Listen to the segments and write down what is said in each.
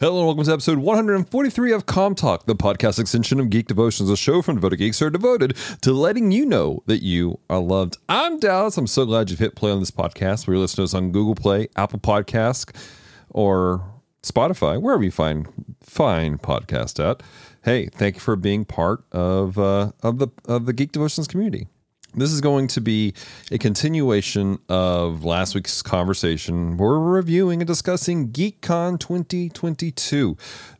Hello and welcome to episode 143 of Com Talk, the podcast extension of Geek Devotions, a show from devoted geeks who are devoted to letting you know that you are loved. I'm Dallas. I'm so glad you've hit play on this podcast. We're listening to us on Google Play, Apple Podcast, or Spotify, wherever you find fine podcast at. Hey, thank you for being part of uh, of the of the Geek Devotions community. This is going to be a continuation of last week's conversation. We're reviewing and discussing GeekCon 2022.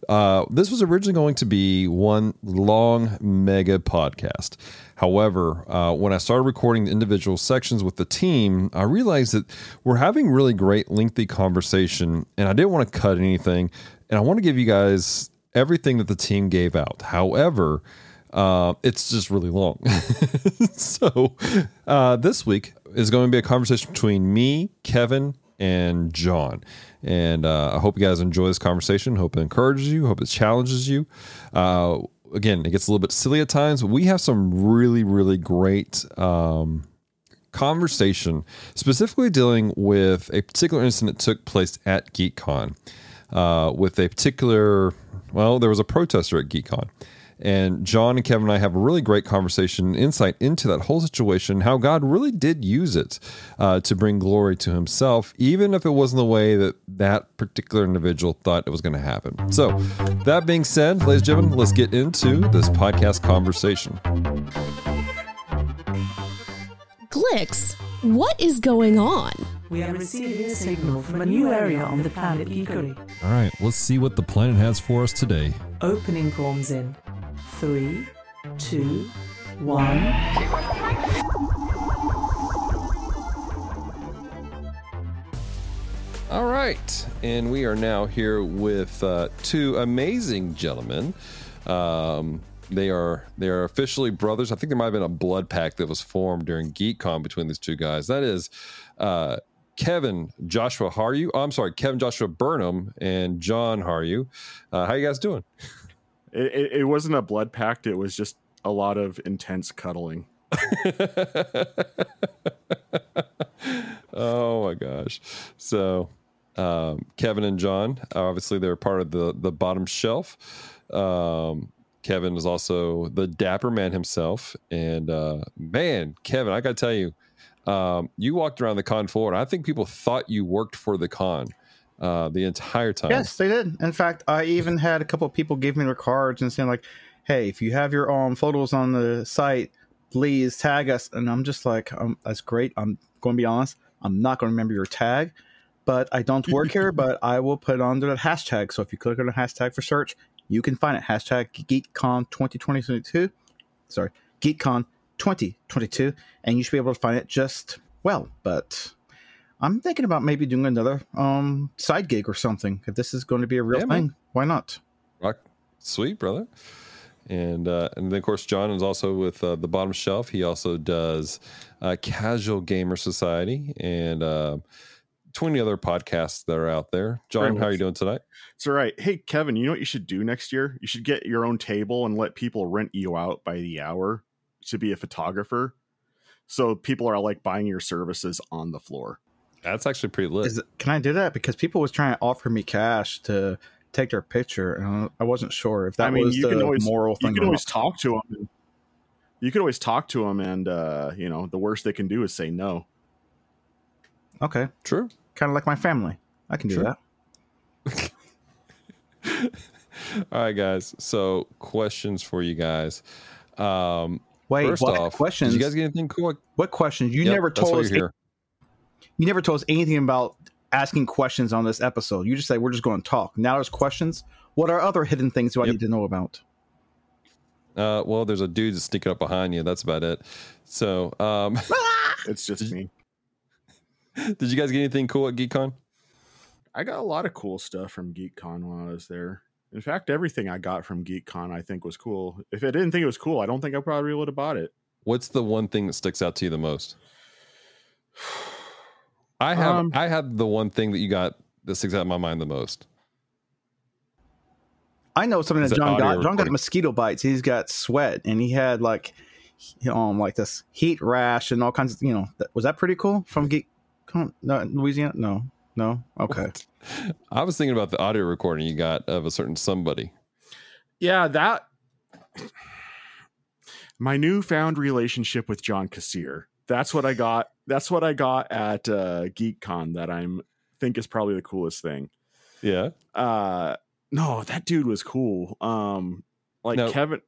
Uh, this was originally going to be one long mega podcast. However, uh, when I started recording the individual sections with the team, I realized that we're having really great, lengthy conversation, and I didn't want to cut anything. And I want to give you guys everything that the team gave out. However, uh, it's just really long. so uh, this week is going to be a conversation between me, Kevin, and John. And uh, I hope you guys enjoy this conversation. Hope it encourages you. Hope it challenges you. Uh, again, it gets a little bit silly at times, but we have some really, really great. Um, conversation specifically dealing with a particular incident that took place at GeekCon uh, with a particular, well, there was a protester at GeekCon. And John and Kevin and I have a really great conversation, insight into that whole situation, how God really did use it uh, to bring glory to Himself, even if it wasn't the way that that particular individual thought it was going to happen. So, that being said, ladies and gentlemen, let's get into this podcast conversation. Glix, what is going on? We are receiving a signal from a new area on the planet Geekery. All right, let's see what the planet has for us today. Opening forms in three, two, one. All right, and we are now here with uh, two amazing gentlemen. Um, they are they are officially brothers. I think there might have been a blood pact that was formed during GeekCon between these two guys. That is uh, Kevin Joshua Haryu. Oh, I'm sorry, Kevin Joshua Burnham and John Haryu. Uh, how you guys doing? It, it, wasn't a blood pact. It was just a lot of intense cuddling. oh my gosh! So um, Kevin and John, obviously, they're part of the the bottom shelf. Um, Kevin is also the dapper man himself, and uh, man, Kevin, I got to tell you, um, you walked around the con floor, and I think people thought you worked for the con uh, the entire time. Yes, they did. In fact, I even had a couple of people give me their cards and saying like, "Hey, if you have your um photos on the site, please tag us." And I'm just like, um, "That's great." I'm going to be honest. I'm not going to remember your tag, but I don't work here. But I will put under the hashtag. So if you click on the hashtag for search, you can find it. Hashtag GeekCon 2022. Sorry, GeekCon 2022, and you should be able to find it just well. But I'm thinking about maybe doing another um side gig or something. If this is going to be a real yeah, thing, man. why not? Rock, sweet brother. And uh, and then of course John is also with uh, the bottom shelf. He also does uh, Casual Gamer Society and uh, 20 other podcasts that are out there. John, how are you doing tonight? It's all right. Hey Kevin, you know what you should do next year? You should get your own table and let people rent you out by the hour to be a photographer. So people are like buying your services on the floor. That's actually pretty lit. It, can I do that? Because people was trying to offer me cash to take their picture, and I wasn't sure if that I mean, was you the can always, moral thing. You can always talk to them. You can always talk to them, and uh, you know the worst they can do is say no. Okay, true. Kind of like my family. I can do sure. that. All right, guys. So, questions for you guys. Um, Wait, first what off, questions? Did you guys get anything cool? What questions? You yep, never told us you never told us anything about asking questions on this episode. You just say we're just going to talk. Now there's questions. What are other hidden things do I yep. need to know about? Uh, well, there's a dude that's sneaking up behind you. That's about it. So, um, it's just me. Did you guys get anything cool at GeekCon? I got a lot of cool stuff from GeekCon while I was there. In fact, everything I got from GeekCon I think was cool. If I didn't think it was cool, I don't think I probably would have bought it. What's the one thing that sticks out to you the most? I have um, I had the one thing that you got that sticks out in my mind the most. I know something that John got. John got mosquito bites. He's got sweat, and he had like, um, like this heat rash and all kinds of. You know, was that pretty cool from Geek? No, Louisiana? No. No. Okay. I was thinking about the audio recording you got of a certain somebody. Yeah, that my newfound relationship with John Kassir. That's what I got. That's what I got at uh, GeekCon. That I'm think is probably the coolest thing. Yeah. Uh, no, that dude was cool. Um, like No. Kevin.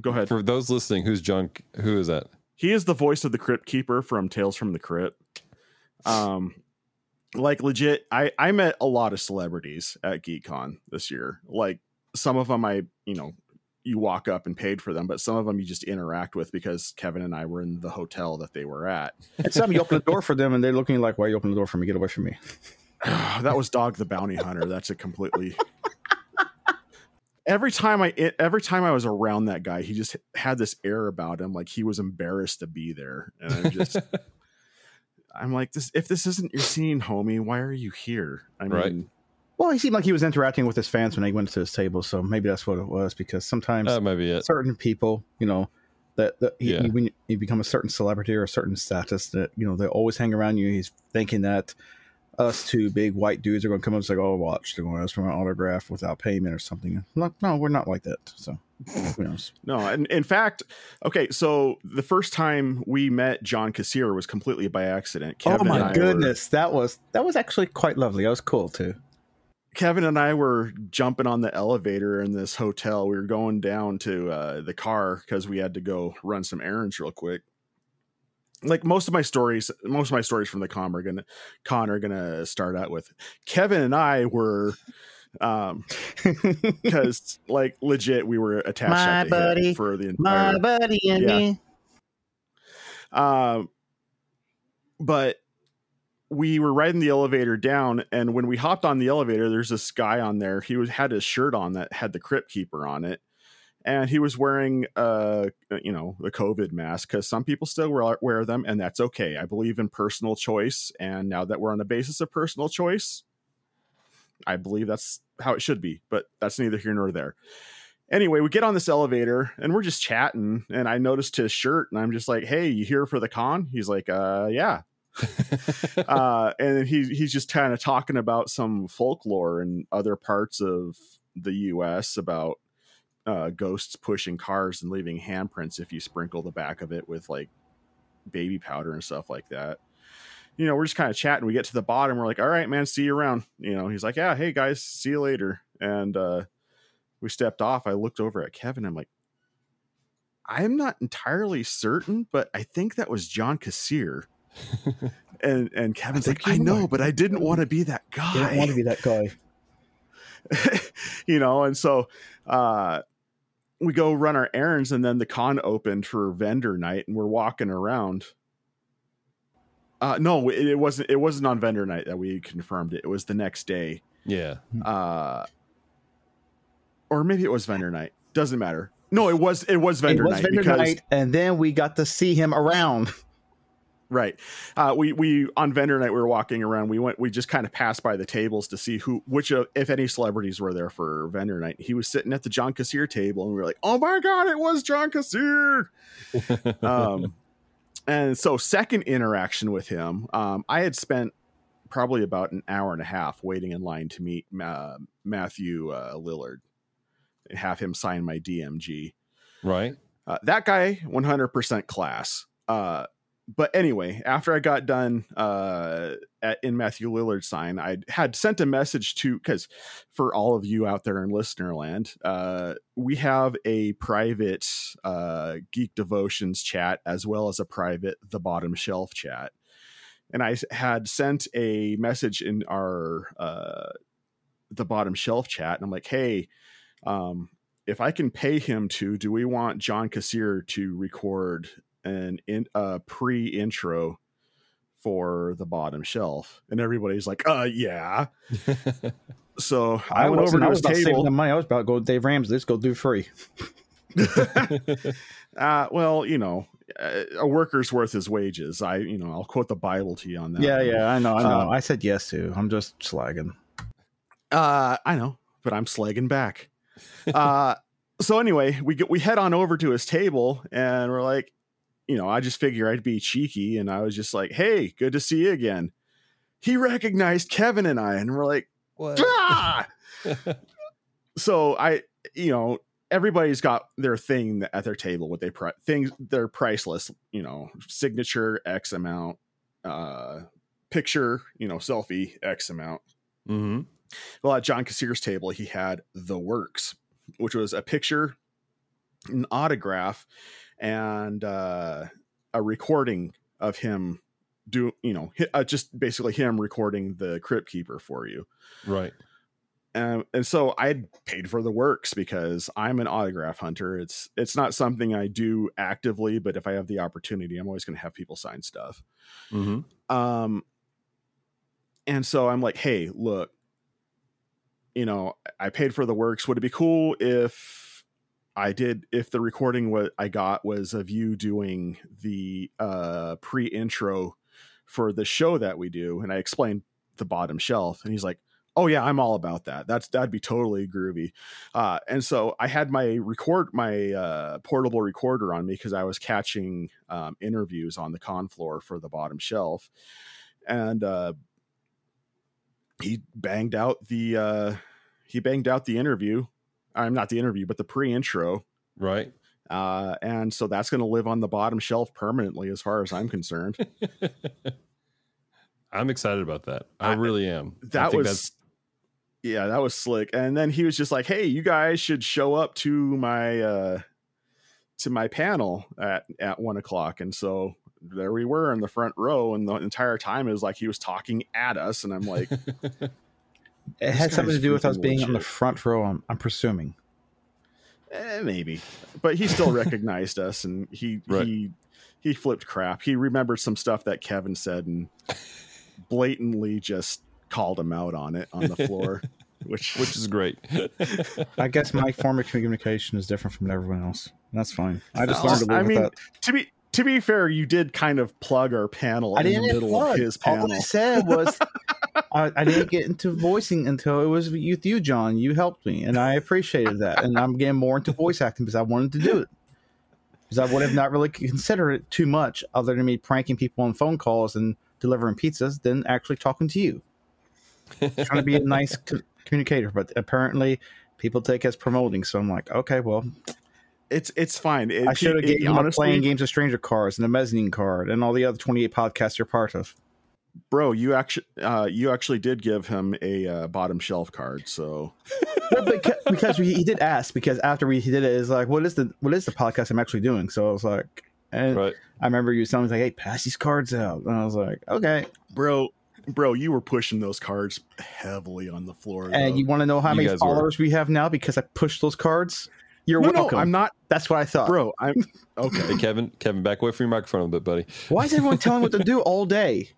Go ahead. For those listening, who's junk? Who is that? he is the voice of the Crypt Keeper from Tales from the Crypt. Um, like legit, I I met a lot of celebrities at GeekCon this year. Like some of them, I you know, you walk up and paid for them, but some of them you just interact with because Kevin and I were in the hotel that they were at. And some you open the door for them, and they're looking like, "Why you open the door for me? Get away from me!" that was Dog the Bounty Hunter. That's a completely. Every time I every time I was around that guy, he just had this air about him, like he was embarrassed to be there, and I'm just, I'm like, this. If this isn't your scene, homie, why are you here? I mean, Right. Well, he seemed like he was interacting with his fans when he went to his table, so maybe that's what it was. Because sometimes That might be it. certain people, you know, that, that he, Yeah. when you become a certain celebrity or a certain status, that you know they always hang around you. He's thinking that us two big white dudes are going to come up and say, "Oh, watch, they're going to ask for my autograph without payment or something." Like, no, we're not like that. So, who knows? No, and in fact, okay, so the first time we met John Kassir was completely by accident. oh and I my were- goodness, that was that was actually quite lovely. That was cool too. Kevin and I were jumping on the elevator in this hotel. We were going down to uh, the car because we had to go run some errands real quick. Like most of my stories, most of my stories from the con are gonna con are gonna start out with Kevin and I were um because like legit we were attached My buddy, for the entire buddy and Yeah. me. Um, but we were riding the elevator down, and when we hopped on the elevator, there's this guy on there. He was had his shirt on that had the Crypt Keeper on it, and he was wearing, uh, you know, the COVID mask because some people still wear, wear them, and that's okay. I believe in personal choice, and now that we're on the basis of personal choice, I believe that's how it should be. But that's neither here nor there anyway, we get on this elevator and we're just chatting, and I noticed his shirt, and I'm just like, "Hey, you here for the con?" He's like, "Uh, yeah." uh, and he he's just kind of talking about some folklore in other parts of the U.S. about uh, ghosts pushing cars and leaving handprints if you sprinkle the back of it with like baby powder and stuff like that. You know, we're just kind of chatting. We get to the bottom. We're like, "All right, man, see you around." You know, he's like, "Yeah, hey guys, see you later." And uh, we stepped off. I looked over at Kevin. I'm like, I'm not entirely certain, but I think that was John Kassir. And and Kevin's think like, I know, but I didn't want to be that guy. You don't want to be that guy. you know, and so uh we go run our errands and then the con opened for vendor night and we're walking around. Uh no, it, it wasn't it wasn't on vendor night that we confirmed it. It was the next day. yeah. Uh or maybe it was vendor night. Doesn't matter. No, it was it was vendor it was night vendor because night, and then we got to see him around. Right. Uh, we we on vendor night we were walking around. We went. We just kind of passed by the tables to see who, which of, if any celebrities were there for vendor night. He was sitting at the John Kassir table, and we were like, "Oh my god, it was John Kassir!" um, and so second interaction with him, um, I had spent probably about an hour and a half waiting in line to meet uh, Matthew uh, Lillard and have him sign my DMG. right. Uh, that guy, 100% class. Uh, but anyway, after I got done uh, at, in Matthew Lillard's sign, I had sent a message to because for all of you out there in listener land, uh, we have a private uh, Geek Devotions chat as well as a private The Bottom Shelf chat. And I had sent a message in our uh, The Bottom Shelf chat, and I'm like, hey, um, if I can pay him to, do we want John Kassir to record an in, uh, pre-intro for the bottom shelf? And everybody's like, "Uh, yeah." So I, went over to I his about table. money. I was about to go with Dave Ramsey. Let's go do free. uh, well, you know, uh, a worker's worth his wages. I, you know, I'll quote the Bible to you on that. Yeah, one. yeah, I know, I know. Um, I said yes to. I'm just slagging. Uh, I know, but I'm slagging back. Uh, so anyway, we get we head on over to his table, and we're like, you know, I just figure I'd be cheeky, and I was just like, "Hey, good to see you again." he recognized Kevin and I, and we're like, What? ah! so I, you know, everybody's got their thing at their table. What they pri- things they're priceless. You know, signature X amount, uh, picture, you know, selfie X amount. mm-hmm. Well, at John Kassir's table, he had the works, which was a picture, an autograph, and uh, a recording of him do you know uh, just basically him recording the crypt keeper for you Right. and, and so i paid for the works because i'm an autograph hunter it's it's not something i do actively but if i have the opportunity i'm always going to have people sign stuff Mm-hmm. um and so i'm like hey look you know i paid for the works would it be cool if i did if the recording what i got was of you doing the uh pre-intro for the show that we do and i explained the bottom shelf and he's like oh yeah i'm all about that. That's that'd be totally groovy. Uh and so i had my record my uh portable recorder on me because i was catching um interviews on the con floor for the bottom shelf and uh he banged out the uh he banged out the interview i'm not the interview but the pre-intro Right. uh and so that's going to live on the bottom shelf permanently as far as i'm concerned I'm excited about that. I, I- really am. That was yeah that was slick and then he was just like hey you guys should show up to my uh to my panel at at one o'clock and so there we were in the front row and the entire time it was like he was talking at us and i'm like It This had something to do with us freaking being on the front row. I'm, I'm presuming. eh, maybe but he still recognized us and he Right. he he flipped crap he remembered some stuff that kevin said and blatantly just called him out on it on the floor which which is great. I guess my form of communication is different from everyone else. That's fine. I just No, learned to live I with mean, that. to be to be fair, you did kind of plug our panel I in the middle plug. of his panel. All panel. I said was I, I didn't get into voicing until it was with you, John. You helped me, and I appreciated that. And I'm getting more into voice acting because I wanted to do it. Because I would have not really considered it too much, other than me pranking people on phone calls and delivering pizzas, than actually talking to you. Trying to be a nice co- communicator, but apparently people take as promoting. So I'm like, okay, well, It's it's fine. It, I should have it- given you my honestly, playing games of stranger cards and the mezzanine card and all the other 28 podcasts you're part of. Bro. You actually uh, you actually did give him a uh, bottom shelf card. So well, because, because he, he did ask because after we he did it is like what is the what is the podcast I'm actually doing? So I was like, and right. I remember you telling me like, hey, pass these cards out, and I was like, okay. bro, bro, you were pushing those cards heavily on the floor. And though. you want to know how You many guys were. followers we have now because I pushed those cards? You're no, no, welcome. I'm not, That's what I thought. bro. I'm okay. Hey Kevin, Kevin, back away from your microphone a little bit, buddy. Why is everyone telling me what to do all day?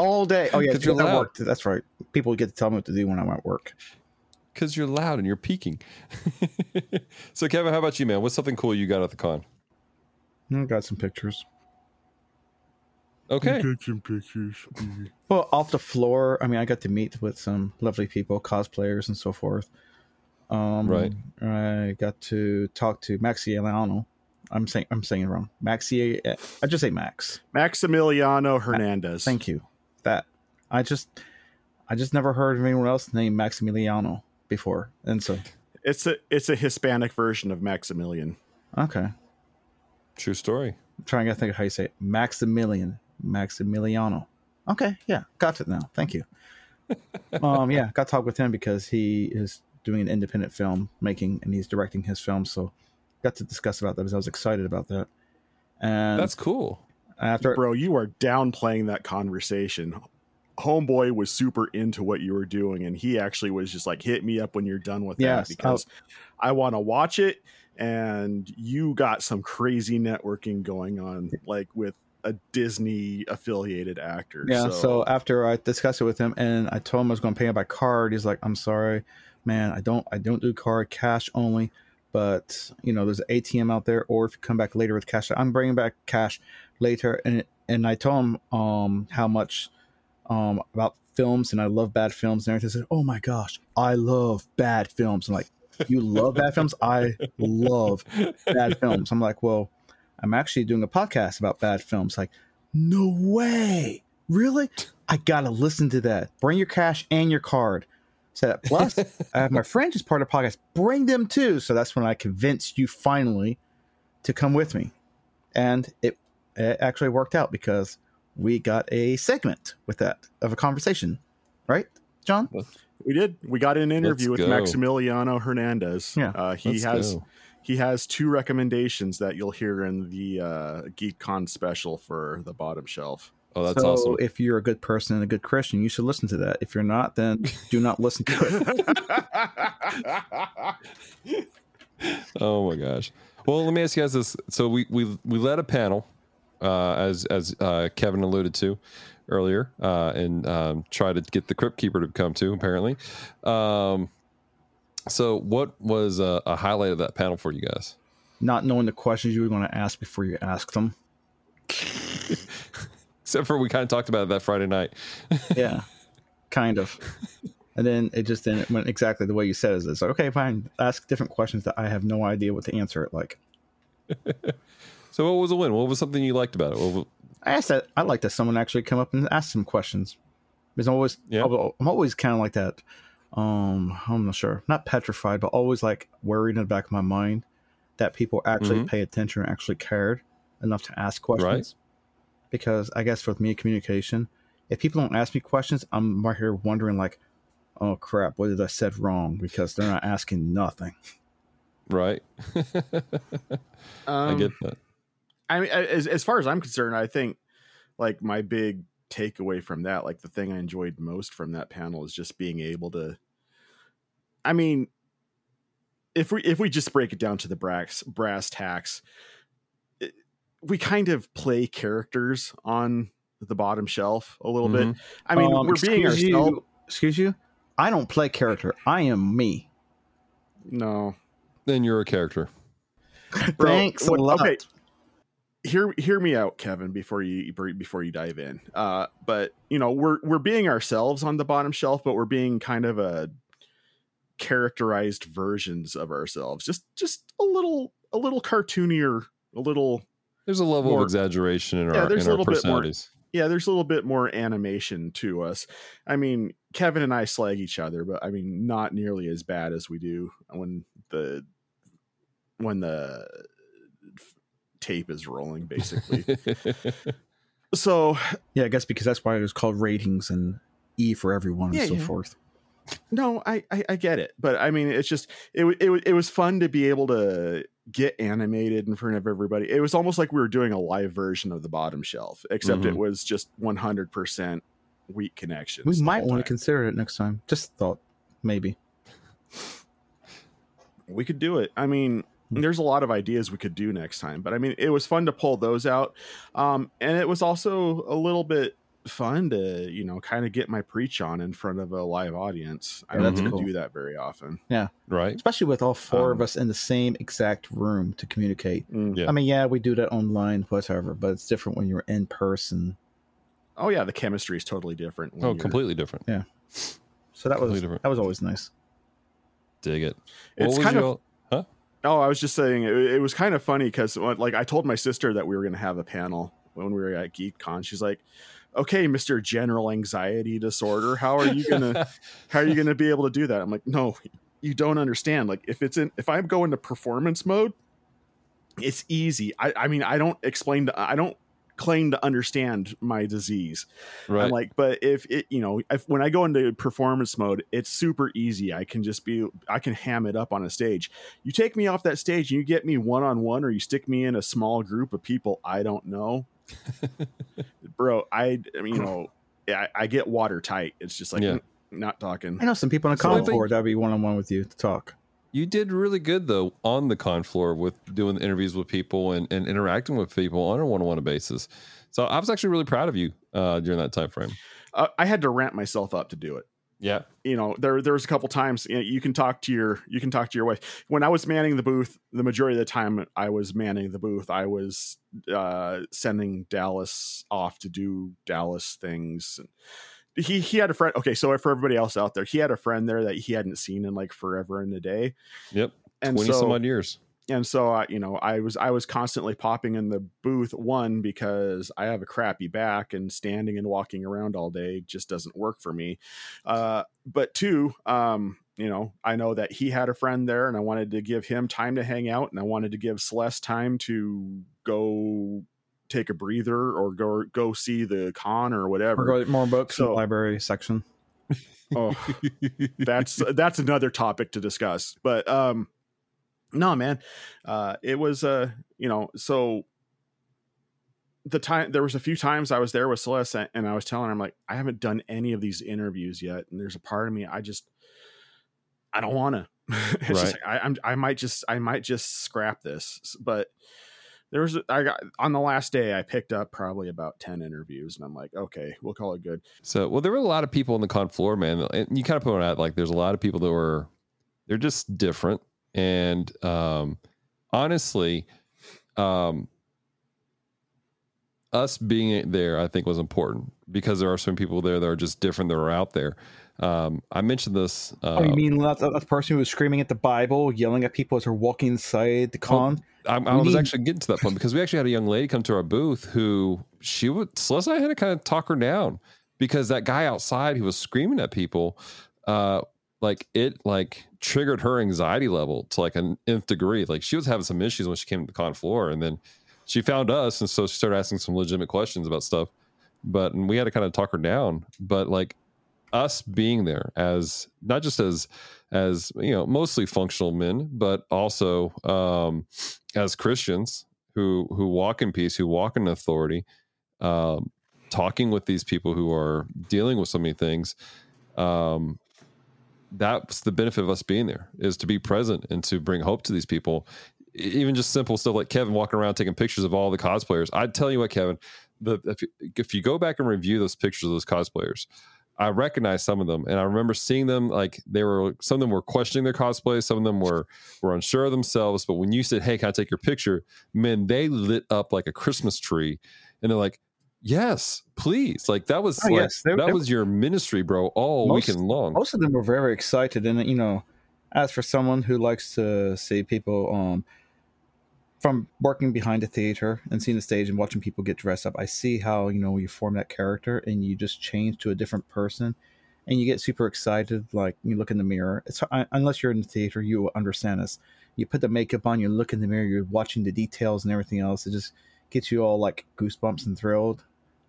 All day. Oh yeah, 'Cause it's you're because loud. work. That's right. People get to tell me what to do when I'm at work. Because you're loud and you're peaking. so Kevin, how about you, man? What's something cool you got at the con? I got some pictures. Okay. some pictures. Well, off the floor, I mean, I got to meet with some lovely people, cosplayers and so forth. Um, Right. I got to talk to Maxi Eliano. I'm saying I'm saying it wrong. Maxi, I just say Max. Maximiliano Hernandez. Thank you. That I just, I just never heard of anyone else named Maximiliano before, and so It's a it's a Hispanic version of Maximilian. okay. True story. I'm trying to think of how you say it. Maximilian, Maximiliano. Okay, yeah, got it now. Thank you. um, yeah, got to talk with him because he is doing an independent film making and he's directing his film. So got to discuss about that because I was excited about that. And That's cool. After Bro, you are downplaying that conversation. Homeboy was super into what you were doing, and he actually was just like, "Hit me up when you're done with Yes, that because I want to watch it." And you got some crazy networking going on, like with a Disney affiliated actor. Yeah. So. after I discussed it with him, and I told him I was going to pay him by card, he's like, "I'm sorry, man. I don't. I don't do card, cash only. But you know, there's an ATM out there, or if you come back later with cash, I'm bringing back cash later." And and I told him um how much um about films, and I love bad films and everything. I said, "Oh my gosh, I love bad films." I'm like, "You love bad films? I love bad films." I'm like, "Well." I'm actually doing a podcast about bad films. Like, no way. Really? I gotta listen to that. Bring your cash and your card. So that plus, I have my friends as part of the podcast. Bring them too. So that's when I convinced you finally to come with me, and it, it actually worked out because we got a segment with that of a conversation, right, John? We did. We got an interview Let's with go. Maximiliano Hernandez. Yeah. uh, he Let's has go. he has two recommendations that you'll hear in the uh, GeekCon special for the bottom shelf. Oh, that's so awesome. if you're a good person and a good Christian, you should listen to that. If you're not, then do not listen to it. Oh my gosh. Well, let me ask you guys this. So we we we led a panel, uh, as as uh, Kevin alluded to earlier, uh, and um, try to get the Crypt Keeper to come to. Apparently, um, so what was a, a highlight of that panel for you guys? Not knowing the questions you were going to ask before you ask them. Except for we kind of talked about it that Friday night. Yeah, kind of. And then it just it went exactly the way you said it. It's like, okay, fine. Ask different questions that I have no idea what to answer it like. So what was a win? What was something you liked about it? What was- I asked that. I like that someone actually come up and ask some questions. Because I'm always, Yeah. I'm always kind of like that. Um, I'm not sure, not petrified, but always like worried in the back of my mind that people actually Mhm. pay attention and actually cared enough to ask questions. Because I guess with me communication, if people don't ask me questions, I'm right here wondering like, oh crap, what did I said wrong? Because they're not asking nothing. right. I Um, get that. I mean, as as far as I'm concerned, I think like my big takeaway from that, like the thing I enjoyed most from that panel, is just being able to. I mean, if we if we just break it down to the brass brass tacks, it, we kind of play characters on the bottom shelf a little bit. I mean, Um, we're being excuse ourselves. You, excuse you. I don't play character. I am me. No, Then you're a character. Bro, Thanks a what- lot. okay. Hear hear me out, Kevin, before you before you dive in. Uh, but you know, we're we're being ourselves on the bottom shelf, but we're being kind of a characterized versions of ourselves. Just just a little a little cartoonier, a little There's a level More- of exaggeration in Yeah, our there's in a our little bit more- personalities. yeah, there's a little bit more animation to us. I mean, Kevin and I slag each other, but I mean, not nearly as bad as we do when the when the tape is rolling, basically. so Yeah, I guess because that's why it was called ratings and E for everyone Yeah, and so yeah. forth. no, I, I I get it, but I mean, it's just it wa- it it was fun to be able to get animated in front of everybody. It was almost like we were doing a live version of the bottom shelf, except it Mhm. was just 100 percent weak connections. We might whole want to consider it next time. Just thought, maybe. we could do it. I mean, There's a lot of ideas we could do next time, but I mean, it was fun to pull those out. Um, and it was also a little bit fun to, you know, kind of get my preach on in front of a live audience. I Yeah, don't that's get cool. do that very often. Yeah. Right? Especially with all four of Um, us in the same exact room to communicate. Mm. Yeah. I mean, yeah, we do that online, whatever, but it's different when you're in person. Oh yeah, the chemistry is totally different. Oh, completely different. Yeah. So that was different. that was always nice. Dig it. It's what was kind of your, huh? Oh, I was just saying it, it was kind of funny because like I told my sister that we were going to have a panel when we were at GeekCon. She's like, "Okay, Mister General Anxiety Disorder, how are you gonna how are you gonna be able to do that?" I'm like, "No, you don't understand. Like if it's in if I go into performance mode, it's easy. I I mean I don't explain to I don't claim to understand my disease. right. I'm like, but if it, you know, if, when I go into performance mode, it's super easy. I can just be, I can ham it up on a stage. You take me off that stage and you get me one on one, or you stick me in a small group of people I don't know, bro. I, I mean, you know, I, I get watertight. It's just like, Yeah. mm, not talking. I know some people in the So I con that'd be one on one with you to talk. You did really good though on the con floor with doing the interviews with people and, and interacting with people on a one-on-one basis. So I was actually really proud of you uh, during that time frame. Uh, I had to ramp myself up to do it. Yeah. you know there there was a couple times you, know, you can talk to your you can talk to your wife when i was manning the booth the majority of the time i was manning the booth i was uh sending dallas off to do dallas things he he had a friend okay so for everybody else out there he had a friend there that he hadn't seen in like forever in the day Yep. and Twenty so some odd years. and so I, you know, I was I was constantly popping in the booth one because I have a crappy back and standing and walking around all day just doesn't work for me. Uh, but two, um, you know, I know that he had a friend there, and I wanted to give him time to hang out, and I wanted to give Celeste time to go take a breather or go go see the con or whatever. Or more books in So- the library section. Oh, that's that's another topic to discuss. But um no man, uh it was uh you know, so the time there was a few times I was there with Celeste and- I was telling her I'm like I haven't done any of these interviews yet and there's a part of me I just I don't want to. it's just Right. like, I I'm I might just I might just scrap this. But there was I got on the last day I picked up probably about 10 interviews and I'm like okay, we'll call it good. So, well, there were a lot of people in the con floor, man. And you kind of put it out like there's a lot of people that were, they're just different. And um, honestly, um, us being there, I think, was important because there are some people there that are just different that are out there. Um, I mentioned this. Uh, oh, you mean that, that that person who was screaming at the Bible, yelling at people as they're walking inside the con? I, I was need- actually getting to that point because we actually had a young lady come to our booth who she would Celeste and I had to kind of talk her down because that guy outside who was screaming at people, uh, like it like triggered her anxiety level to like an nth degree. Like she was having some issues when she came to the con floor, and then she found us, and so she started asking some legitimate questions about stuff. But and we had to kind of talk her down. But like us being there as not just as as you know mostly functional men, but also um, as Christians who who walk in peace, who walk in authority, um, talking with these people who are dealing with so many things. Um, that's the benefit of us being there is to be present and to bring hope to these people. Even just simple stuff like Kevin walking around taking pictures of all the cosplayers. I'd tell you what, Kevin, the if you, if you go back and review those pictures of those cosplayers, I recognize some of them, and I remember seeing them like they were. Some of them were questioning their cosplay. Some of them were were unsure of themselves. But when you said, "Hey, can I take your picture?" Man, they lit up like a Christmas tree, and they're like, "Yes, please!" Like that was Oh, like, yes, they- that they- was your ministry, bro, all Most- weekend long. Most of them were very excited, and you know, as for someone who likes to see people um from working behind a theater and seeing the stage and watching people get dressed up, I see how you know you form that character and you just change to a different person, and you get super excited. Like you look in the mirror. It's un- unless you're in the theater, you understand this. You put the makeup on, you look in the mirror, you're watching the details and everything else. It just gets you all like goosebumps and thrilled.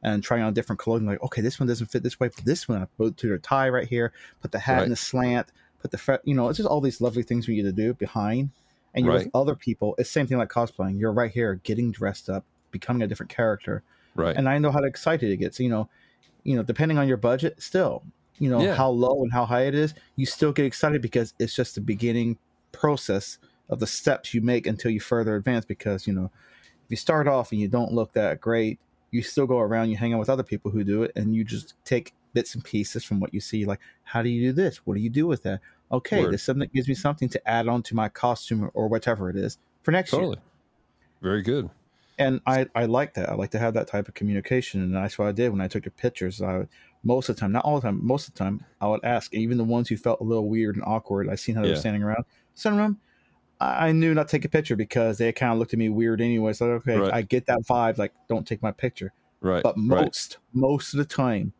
And trying on different clothing, like okay, this one doesn't fit this way. Put this one, I put to their tie right here. Put the hat Right. in the slant. Put the. You know, it's just all these lovely things we you to do behind and you're Right. with other people. It's same thing like cosplaying. You're right here, getting dressed up, becoming a different character, Right. and I know how excited it gets. You know, you know, depending on your budget, still, you know, Yeah. how low and how high it is, you still get excited because it's just the beginning process of the steps you make until you further advance. Because you know, if you start off and you don't look that great, you still go around, you hang out with other people who do it, and you just take bits and pieces from what you see. Like, how do you do this? What do you do with that? Okay, Word. there's something that gives me something to add on to my costume or whatever it is for next year. totally. Very good. And I, I like that. I like to have that type of communication, and that's what I did when I took the pictures. I would, most of the time, not all the time, most of the time, I would ask. Even the ones who felt a little weird and awkward, I seen how they Yeah. were standing around. Some of them, I knew not to take a picture because they kind of looked at me weird anyway. So okay, Right. I get that vibe. Like, don't take my picture. Right. But right. most, most of the time,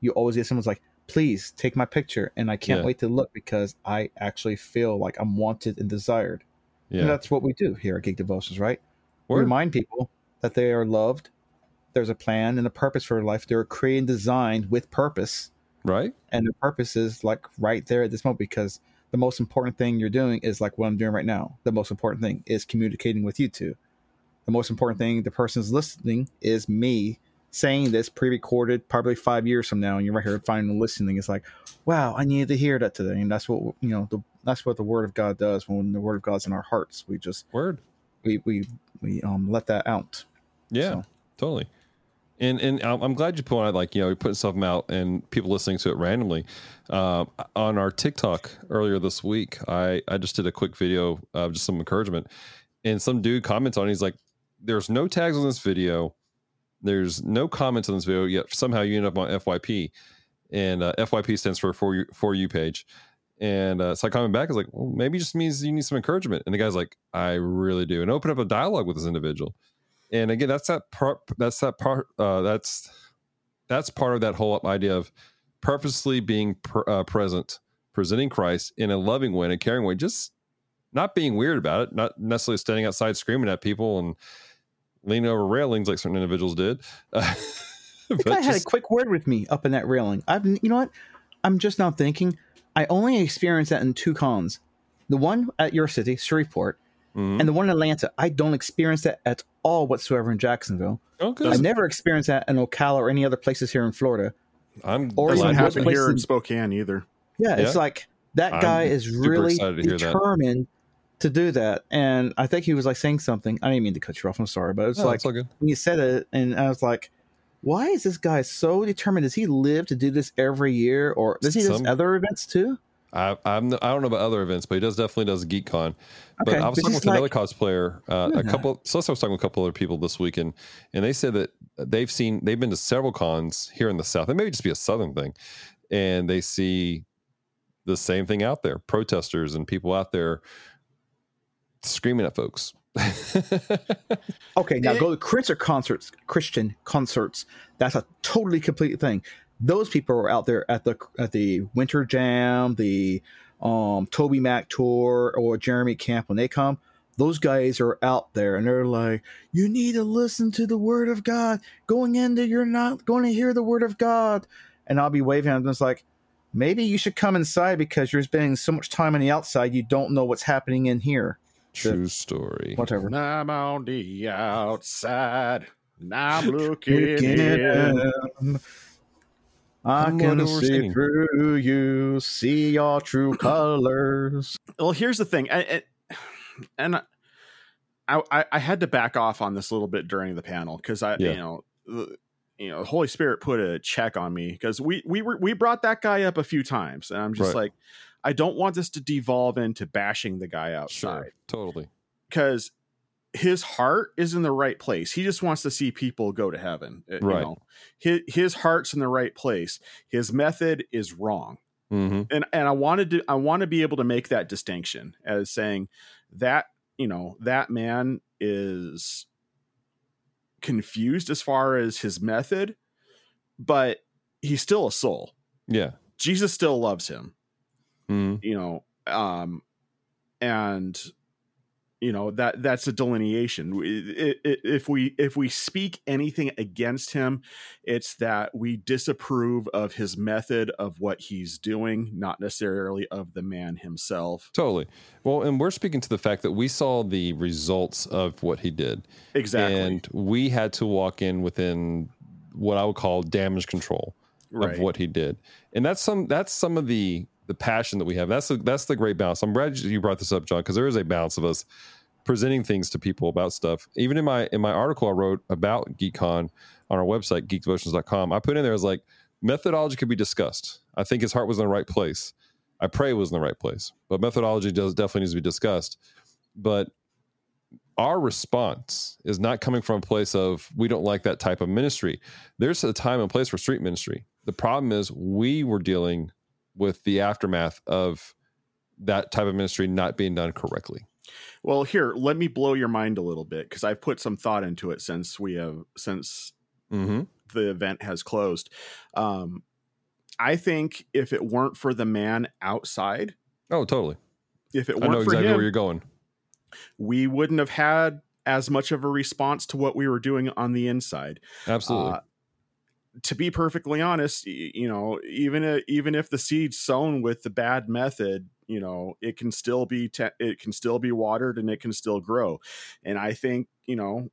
you always get someone's like, please take my picture, and I can't Yeah. wait to look because I actually feel like I'm wanted and desired. Yeah. And that's what we do here at Geek Devotions, right? We remind people that they are loved. There's a plan and a purpose for life. They're created and designed with purpose, Right. and the purpose is like right there at this moment because the most important thing you're doing is like what I'm doing right now. The most important thing is communicating with you two. The most important thing the person's listening is me saying this pre-recorded probably five years from now and you're right here finally listening it's like wow i needed to hear that today and that's what you know the, that's what the word of god does when the word of god's in our hearts we just Word. we we we um let that out Yeah, So- totally. And and I'm glad you point out like you know we putting stuff out and people listening to it randomly. Um, on our TikTok earlier this week, I I just did a quick video of just some encouragement, and some dude comments on. it. He's like, "There's no tags on this video. There's no comments on this video yet. Somehow you end up on FYP, and uh, FYP stands for for you for you page." And uh, so I coming back is like, well, maybe just means you need some encouragement. And the guy's like, I really do, and open up a dialogue with this individual. And again, that's that part. That's that part. Uh, that's that's part of that whole idea of purposely being pr- uh, present, presenting Christ in a loving way, in a caring way, just not being weird about it, not necessarily standing outside screaming at people and leaning over railings like certain individuals did. Uh, The guy had a quick word with me up in that railing. I've, you know what? I'm just now thinking. I only experienced that in two cons. The one at your city, Shreveport, Mhm. and the one in Atlanta. I don't experience that at all whatsoever in Jacksonville. oh, good. I never experienced that in Ocala or any other places here in Florida. I'm or glad Doesn't even to happen here in Spokane either. Yeah, it's like that I'm guy is really excited to hear that. determined to do that. And I think he was like saying something. I didn't mean to cut you off. I'm sorry, but it's No, like it's all good. when you said it, and I was like, why is this guy so determined? Does he live to do this every year, or does he do Some- other events too? I, I'm I don't know about other events, but he does definitely does GeekCon. But Okay, I was talking with another cosplayer, uh, a couple. So I was talking with a couple other people this weekend, and they said that they've seen they've been to several cons here in the South. It may just be a Southern thing, and they see the same thing out there: protesters and people out there screaming at folks. Okay, now go to Christian concerts. Christian concerts. That's a totally complete thing. Those people are out there at the at the Winter Jam, the um, Toby Mac tour, or Jeremy Camp. When they come, those guys are out there, and they're like, "You need to listen to the Word of God. Going into, you're not going to hear the Word of God." And I'll be waving at them. It's like, maybe you should come inside because you're spending so much time on the outside, you don't know what's happening in here. True story. Whatever. And I'm on the outside, and I'm looking Looking in. in. I I'm can wondering what we're see singing. through you, see your true colors. Well, here's the thing, I, I- and I, I, I had to back off on this a little bit during the panel because I, Yeah. you know, the, you know, the Holy Spirit put a check on me because we we were we brought that guy up a few times, and I'm just Right. like, I don't want this to devolve into bashing the guy outside. Sure, totally. because his heart is in the right place. He just wants to see people go to heaven. you Right. know. His, his heart's in the right place. His method is wrong. hmm And and I wanted to I want to be able to make that distinction as saying that, you know, that man is confused as far as his method, but he's still a soul. Yeah. Jesus still loves him hmm you know um and you know that that's a delineation if we if we speak anything against him it's that we disapprove of his method of what he's doing not necessarily of the man himself Totally. Well, and we're speaking to the fact that we saw the results of what he did. exactly And we had to walk in within what I would call damage control right of what he did. And that's some that's some of the the passion that we have. That's the that's the great balance. I'm glad you brought this up, John, because there is a balance of us presenting things to people about stuff. Even in my in my article I wrote about GeekCon on our website, geekdevotions.com, I put in there as like methodology could be discussed. I think his heart was in the right place. I pray it was in the right place. But methodology does definitely needs to be discussed. But our response is not coming from a place of we don't like that type of ministry. There's a time and place for street ministry. The problem is we were dealing with the aftermath of that type of ministry not being done correctly. well here let me blow your mind a little bit because i've put some thought into it since we have since Mm-hmm. the event has closed um i think if it weren't for the man outside Oh, totally. if it I know weren't for exactly him where you're going. we wouldn't have had as much of a response to what we were doing on the inside. Absolutely. Uh, to be perfectly honest, you know, even i- even if the seed's sown with the bad method, you know, it can still be te- it can still be watered and it can still grow. And I think you know,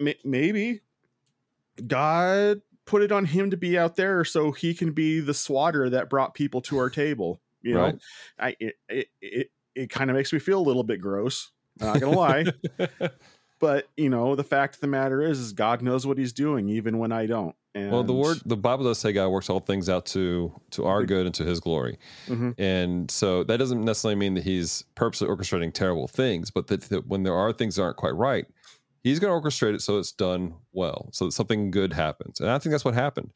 m- maybe God put it on him to be out there so he can be the swatter that brought people to our table. You know, I it it it, it kind of makes me feel a little bit gross. Not gonna lie. but you know the fact of the matter is is god knows what he's doing even when i don't and well, the word, the Bible does say God works all things out to to our good and to His glory, Mhm. and so that doesn't necessarily mean that He's purposely orchestrating terrible things, but that, that when there are things that aren't quite right, He's going to orchestrate it so it's done well, so that something good happens, and I think that's what happened.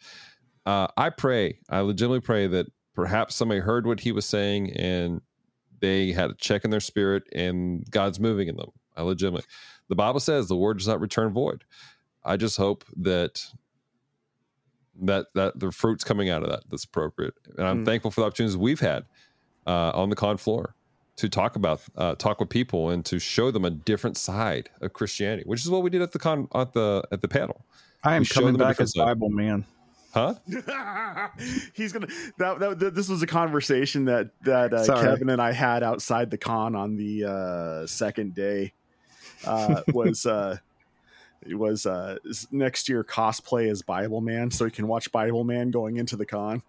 Uh, I pray, I legitimately pray that perhaps somebody heard what he was saying and they had a check in their spirit and God's moving in them. I legitimately, the Bible says the word does not return void. I just hope that that that the fruit's coming out of that that's appropriate, and I'm Mm. thankful for the opportunities we've had uh, on the con floor to talk about uh, talk with people and to show them a different side of Christianity, which is what we did at the con at the at the panel, I am You show coming back different as side. Bible man. huh? He's gonna. That, that, that- this was a conversation that that uh, Kevin and I had outside the con on the uh, second day. Uh, was uh, it was uh, next year cosplay as Bible Man, so you can watch Bible Man going into the con.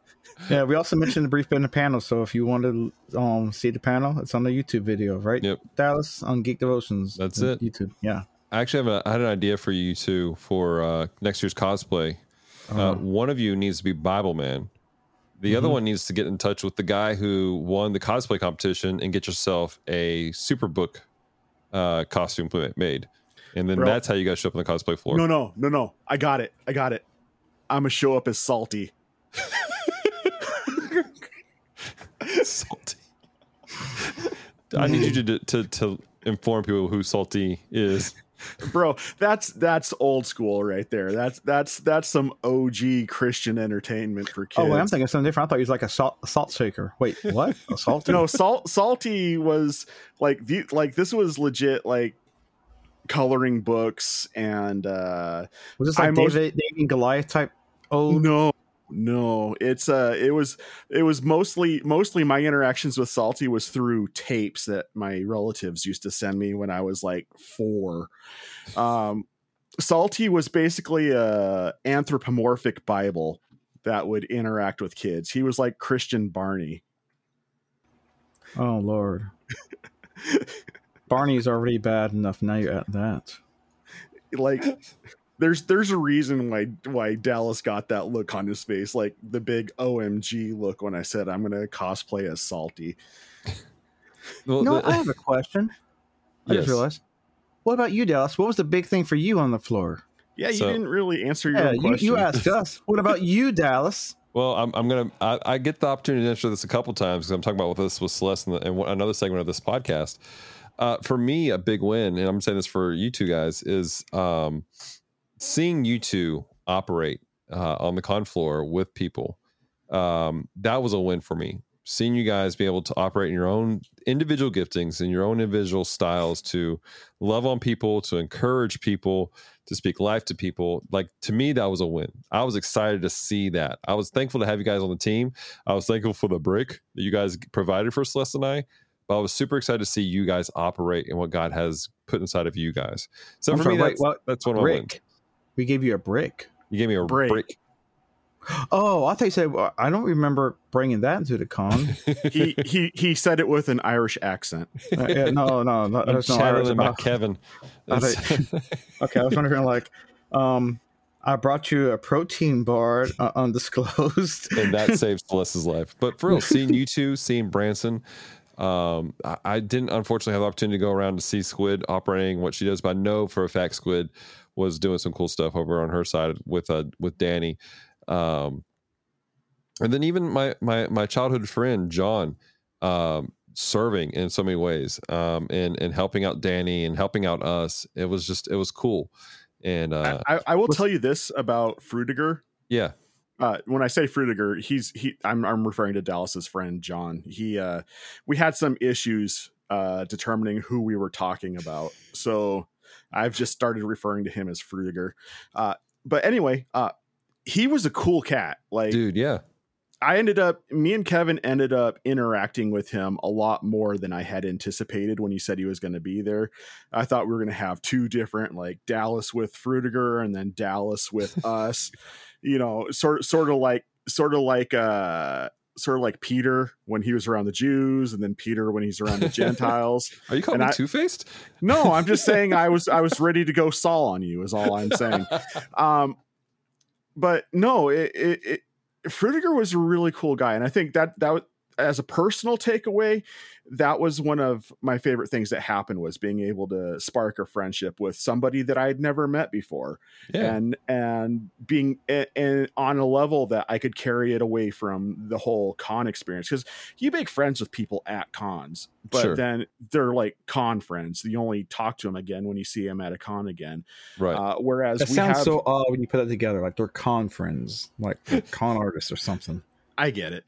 Yeah, we also mentioned the brief bit in the panel. So if you want to um, see the panel, it's on the YouTube video, right? Yep. Dallas on Geek Devotions. That's it. YouTube. Yeah. I actually have a, I had an idea for you too for uh, next year's cosplay. Uh, Uh, one of you needs to be Bible Man. The other Mhm. one needs to get in touch with the guy who won the cosplay competition and get yourself a Superbook uh, costume made. And then Bro. that's how you guys show up on the cosplay floor. No, no, no, no. I got it. I got it. I'm gonna show up as Salty. Salty. I need you to, to to inform people who Salty is. bro that's that's old school right there that's that's that's some og christian entertainment for kids oh, wait, I'm thinking something different. I thought he was like a salt, a salt shaker. Wait, what? A salt? no salt salty was like the like this was legit like coloring books and uh Was this like most- David, David and Goliath type? Oh, no no it's uh it was it was mostly mostly my interactions with salty was through tapes that my relatives used to send me when i was like four um salty was basically a anthropomorphic bible that would interact with kids he was like christian barney oh Lord. Barney's already bad enough. Now you're at that. like there's there's a reason why why Dallas got that look on his face, like the big OMG look when I said I'm gonna cosplay as Salty. Well, no, the- I have a question. I Yes. just realized. What about you, Dallas? What was the big thing for you on the floor? Yeah, you So- didn't really answer your Yeah, own you, question. you asked us. What about you, Dallas? Well, I'm, I'm gonna I, I get the opportunity to answer this a couple times because I'm talking about what this with Celeste and, the, and another segment of this podcast. Uh, for me, a big win, and I'm saying this for you two guys, is um, seeing you two operate uh, on the con floor with people. Um, that was a win for me. Seeing you guys be able to operate in your own individual giftings and your own individual styles to love on people, to encourage people, to speak life to people. Like to me, that was a win. I was excited to see that. I was thankful to have you guys on the team. I was thankful for the break that you guys provided for Celeste and I. But I was super excited to see you guys operate and what God has put inside of you guys. So I'm for sorry, me, wait, that's, what? that's one of my wins. Brick. We gave you a brick. You gave me a Break. break. Oh, I thought you said. well, I don't remember bringing that into the con. he he he said it with an Irish accent. Uh, yeah, no, no, no. I'm There's no Irish channeling about- Kevin. I Okay, I was wondering, like, um, I brought you a protein bar uh, undisclosed. and that saved Celeste's life. But for real, seeing you two, seeing Branson, um, I, I didn't unfortunately have the opportunity to go around to see Squid operating what she does, but I know for a fact Squid was doing some cool stuff over on her side with uh with Danny. Um, and then even my my my childhood friend John, um, serving in so many ways, um, and and helping out Danny and helping out us. It was just it was cool, and uh, I, I, I will tell you this about Frudiger. yeah, uh, when I say Frudiger, he's he. I'm I'm referring to Dallas's friend John. He uh, we had some issues uh, determining who we were talking about, so I've just started referring to him as Frudiger. Uh, but anyway, uh, he was a cool cat. Like dude, yeah, I ended up, me and Kevin ended up interacting with him a lot more than I had anticipated when he said he was going to be there. I thought we were going to have two different, like Dallas with Frutiger and then Dallas with us, you know, sort sort of like sort of like uh sort of like Peter when he was around the Jews and then Peter when he's around the Gentiles. are you calling And me Two Faced? No, I'm just saying I was I was ready to go Saul on you is all I'm saying. Um, but no, it, it, it Frudiger was a really cool guy, and I think that that as a personal takeaway, that was one of my favorite things that happened was being able to spark a friendship with somebody that I had never met before, Yeah. and and being a- and on a level that I could carry it away from the whole con experience because you make friends with people at cons, but Sure. then they're like con friends. You only talk to them again when you see them at a con again. right. Uh, whereas That we sounds have, so odd when you put that together. Like they're con friends, like con artists or something. I get it.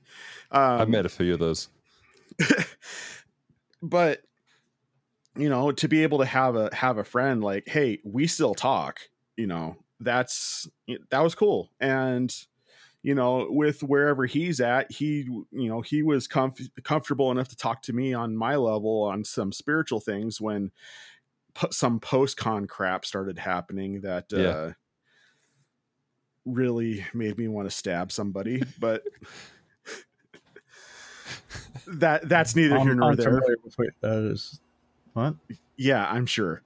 Um, I met a few of those. but you know to be able to have a have a friend like hey we still talk you know that's that was cool and you know with wherever he's at he you know he was comf- comfortable enough to talk to me on my level on some spiritual things when po- some post-con crap started happening that Yeah. uh really made me want to stab somebody but that that's neither here I'm nor there unfamiliar with what that is. What? yeah i'm sure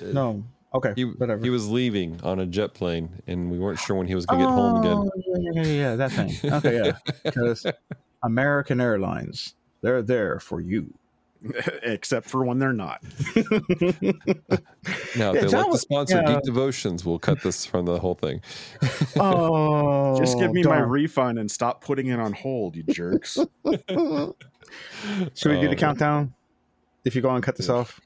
uh, No. Okay. He, whatever. he was leaving on a jet plane, and we weren't sure when he was going to get home again. Oh, Yeah, yeah, yeah, yeah, that thing. Okay, yeah. Because American Airlines, they're there for you. except for when they're not Now, Yeah, if they John like to was- sponsor yeah. Geek Devotions, we'll cut this from the whole thing. Oh, just give oh, me my refund and stop putting it on hold you jerks Should we do Oh, the um, countdown? If you go and cut this Yeah. off.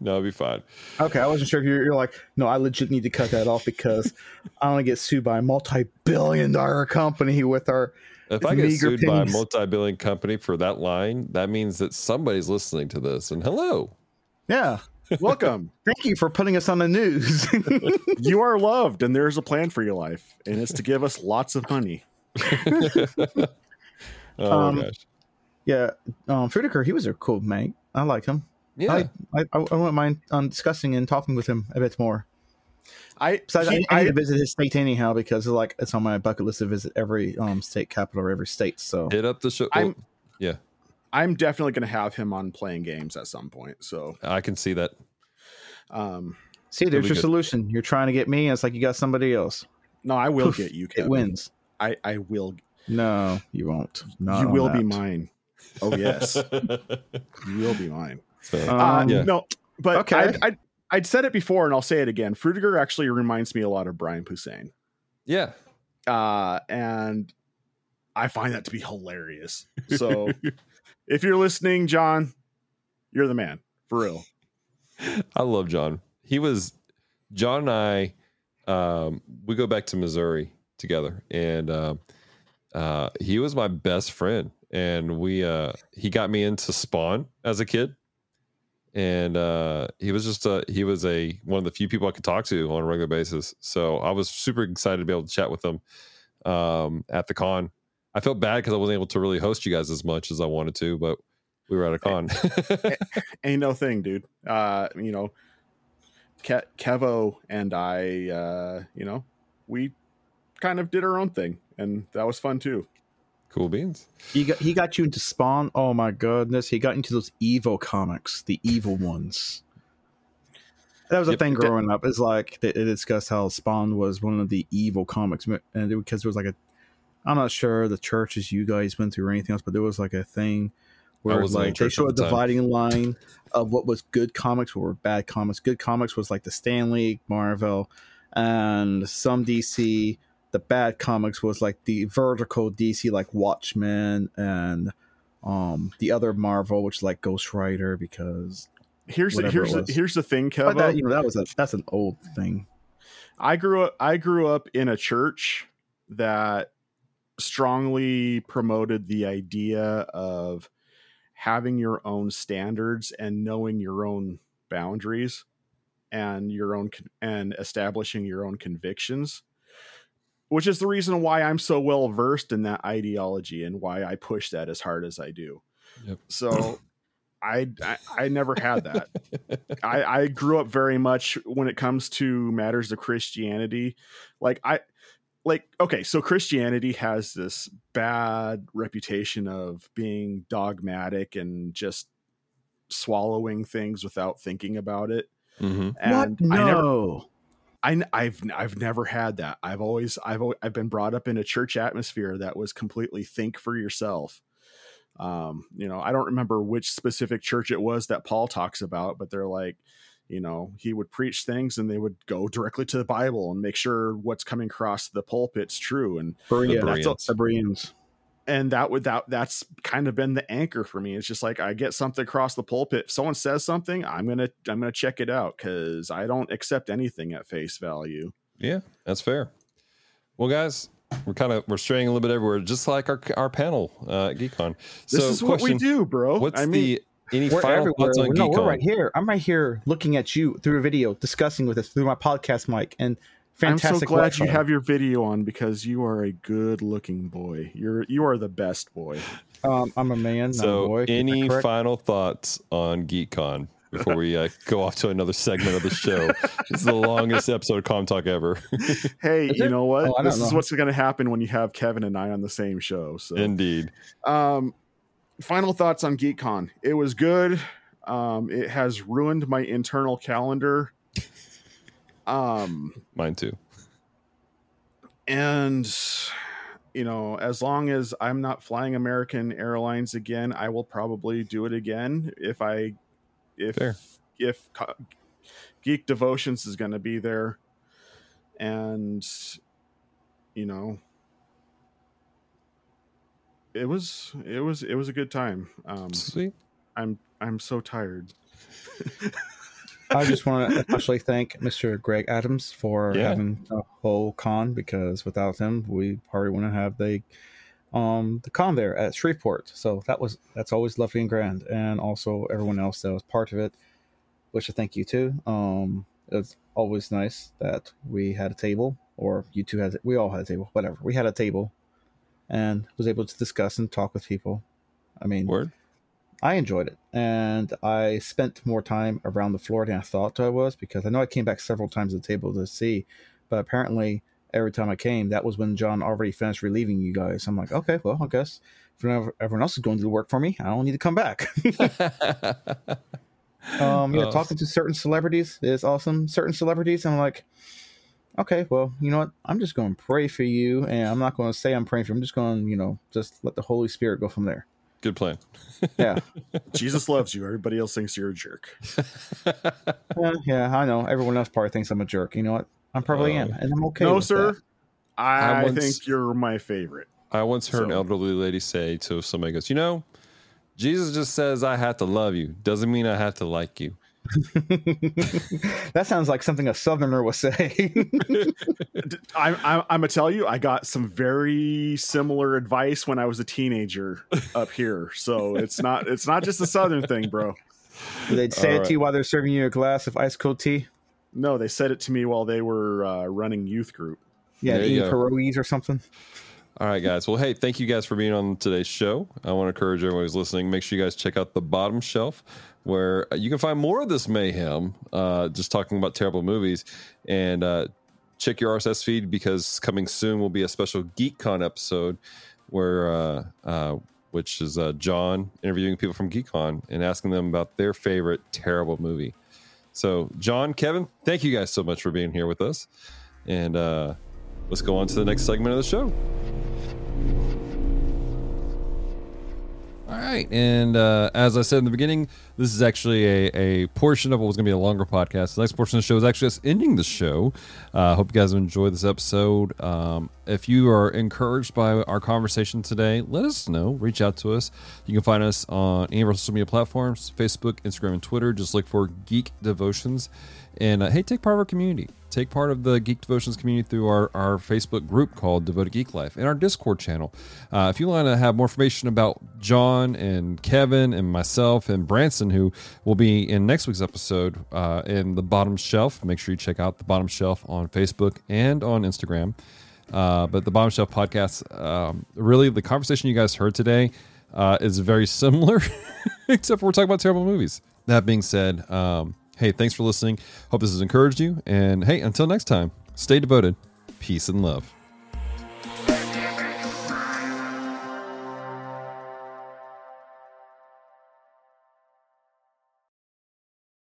no, it'll be fine. Okay, I wasn't sure if you're, you're like, no, I legit need to cut that off because I want to get sued by a multi-billion-dollar company with our. If I get Meager sued by a multi-billion company for that line, that means that somebody's listening to this. And hello, Yeah, welcome thank you for putting us on the news. you are loved and there's a plan for your life and it's to give us lots of money oh Um, my gosh, yeah, um, Fruitiker, he was a cool mate. I like him. yeah, I, I, I wouldn't mind um, discussing and talking with him a bit more. I Besides, he- I, I I- need to visit his state anyhow because it's like it's on my bucket list to visit every um state capital or every state. So hit up the show. I'm- well, i'm definitely going to have him on playing games at some point so I can see that. um see, there's your good. solution. You're trying to get me, and it's like you got somebody else. no i will Poof, get you It wins. i i will No, you won't. Not you on will be mine oh yes you will be mine So, Um, uh, yeah. no but okay. I, I I'd said it before and I'll say it again. Fruitiger actually reminds me a lot of Brian Posehn. yeah, uh, and I find that to be hilarious. So if you're listening, John, you're the man for real. I love John. He was John and I. Um, we go back to Missouri together, and uh, uh, he was my best friend. And we uh, he got me into Spawn as a kid, and uh, he was just a he was a one of the few people I could talk to on a regular basis. So I was super excited to be able to chat with him um, at the con. I felt bad because I wasn't able to really host you guys as much as I wanted to, but we were at a con. Ain't no thing, dude. Uh, you know, Ke- Kevo and I, uh, you know, we kind of did our own thing, and that was fun too. Cool beans. He got he got you into Spawn. Oh my goodness, he got into those evil comics, the evil ones. That was a Yep. thing growing up. It's like they, they discussed how Spawn was one of the evil comics, and it, because there was like a, I'm not sure the churches you guys went through or anything else, but there was like a thing where like they showed a the dividing line of what was good comics, what were bad comics. Good comics was like the Stan Lee, Marvel, and some DC. The bad comics was like the Vertigo DC, like Watchmen, and um the other Marvel, which like Ghost Rider, because Here's the, here's the, here's the thing, Kevo. that you know that was a that's an old thing. I grew up I grew up in a church that strongly promoted the idea of having your own standards and knowing your own boundaries and your own and establishing your own convictions which is the reason why I'm so well versed in that ideology and why I push that as hard as I do. Yep. So I, I I never had that. I, I grew up very much when it comes to matters of Christianity. Like I like okay, so Christianity has this bad reputation of being dogmatic and just swallowing things without thinking about it. hmm And what? I never No. I, I've I've never had that. I've always I've al- I've been brought up in a church atmosphere that was completely think for yourself. Um, you know, I don't remember which specific church it was that Paul talks about, but they're like, you know, he would preach things and they would go directly to the Bible and make sure what's coming across the pulpit's true. And Bereans. That's The Bereans. And that would that that's kind of been the anchor for me it's just like i get something across the pulpit if someone says something i'm gonna i'm gonna check it out because i don't accept anything at face value Yeah, that's fair. Well, guys, we're kind of we're straying a little bit everywhere, just like our our panel uh, at GeekCon. So, this is what we do bro What's i mean the any We're final everywhere. thoughts on no, GeekCon? we're right here. I'm right here looking at you through a video, discussing with us through my podcast mic, and i'm so fantastic. glad you have your video on because you are a good looking boy you're you are the best boy Um, I'm a man. not a So, boy. Any final thoughts on GeekCon before we uh, go off to another segment of the show? this is the longest episode of Com Talk ever. hey Is you it? know what Oh, this don't is what's gonna happen when you have kevin and i on the same show so Indeed. Um, final thoughts on GeekCon. It was good. Um, it has ruined my internal calendar. Um, Mine too. and you know, as long as I'm not flying American Airlines again, I will probably do it again if I, if Fair. if Geek Devotions is going to be there, and you know, it was it was it was a good time. Um, Sweet. I'm I'm so tired. I just want to especially thank Mr. Greg Adams for Yeah. having the whole con because without him, we probably wouldn't have the um the con there at Shreveport. So that was that's always lovely and grand, and also everyone else that was part of it. Which I thank you too. Um, it's always nice that we had a table, or you two had we all had a table, whatever. We had a table, and was able to discuss and talk with people. I mean, Word. I enjoyed it, and I spent more time around the floor than I thought I was because I know I came back several times to the table to see, but apparently every time I came, that was when John already finished relieving you guys. I'm like, okay, well, I guess if everyone else is going to do the work for me, I don't need to come back. um, yeah, Oh. talking to certain celebrities is awesome. Certain celebrities, I'm like, okay, well, you know what? I'm just going to pray for you, and I'm not going to say I'm praying for you. I'm just going, to, you know, just let the Holy Spirit go from there. Good plan. Yeah. Jesus loves you. Everybody else thinks you're a jerk. Yeah, yeah, I know. Everyone else probably thinks I'm a jerk. You know what? I probably Uh, am, and I'm okay. no, with sir. that. I, I once- think you're my favorite. I once heard an elderly lady say to somebody, goes, You know, Jesus just says I have to love you. Doesn't mean I have to like you. that sounds like something a Southerner would say. I, I, I'm gonna tell you, I got some very similar advice when I was a teenager up here. So it's not it's not just a southern thing, bro. They'd say All it right. to you while they're serving you a glass of ice cold tea. No, they said it to me while they were uh, running youth group. Yeah, There you eating pierogies or something. All right, guys. Well, hey, thank you guys for being on today's show. I want to encourage everyone who's listening. Make sure you guys check out the bottom shelf, where you can find more of this mayhem. Uh, just talking about terrible movies, and uh, check your RSS feed because coming soon will be a special GeekCon episode, where uh, uh, which is uh, John interviewing people from GeekCon and asking them about their favorite terrible movie. So, John, Kevin, thank you guys so much for being here with us, and uh, let's go on to the next segment of the show. All right, and uh, as I said in the beginning, this is actually a, a portion of what was going to be a longer podcast. The next portion of the show is actually us ending the show. I uh, hope you guys enjoyed this episode. Um, if you are encouraged by our conversation today, let us know. Reach out to us. You can find us on any of our social media platforms: Facebook, Instagram, and Twitter. Just look for Geek Devotions. And uh, hey, take part of our community. Take part of the Geek Devotions community through our, our Facebook group called Devoted Geek Life and our Discord channel. Uh, if you want to have more information about John and Kevin and myself and Branson, who will be in next week's episode uh, in the bottom shelf, make sure you check out the bottom shelf on Facebook and on Instagram. Uh, but the bottom shelf podcast, um, really, the conversation you guys heard today uh, is very similar, except we're talking about terrible movies. That being said, um, hey, thanks for listening. Hope this has encouraged you. And hey, until next time, stay devoted. Peace and love.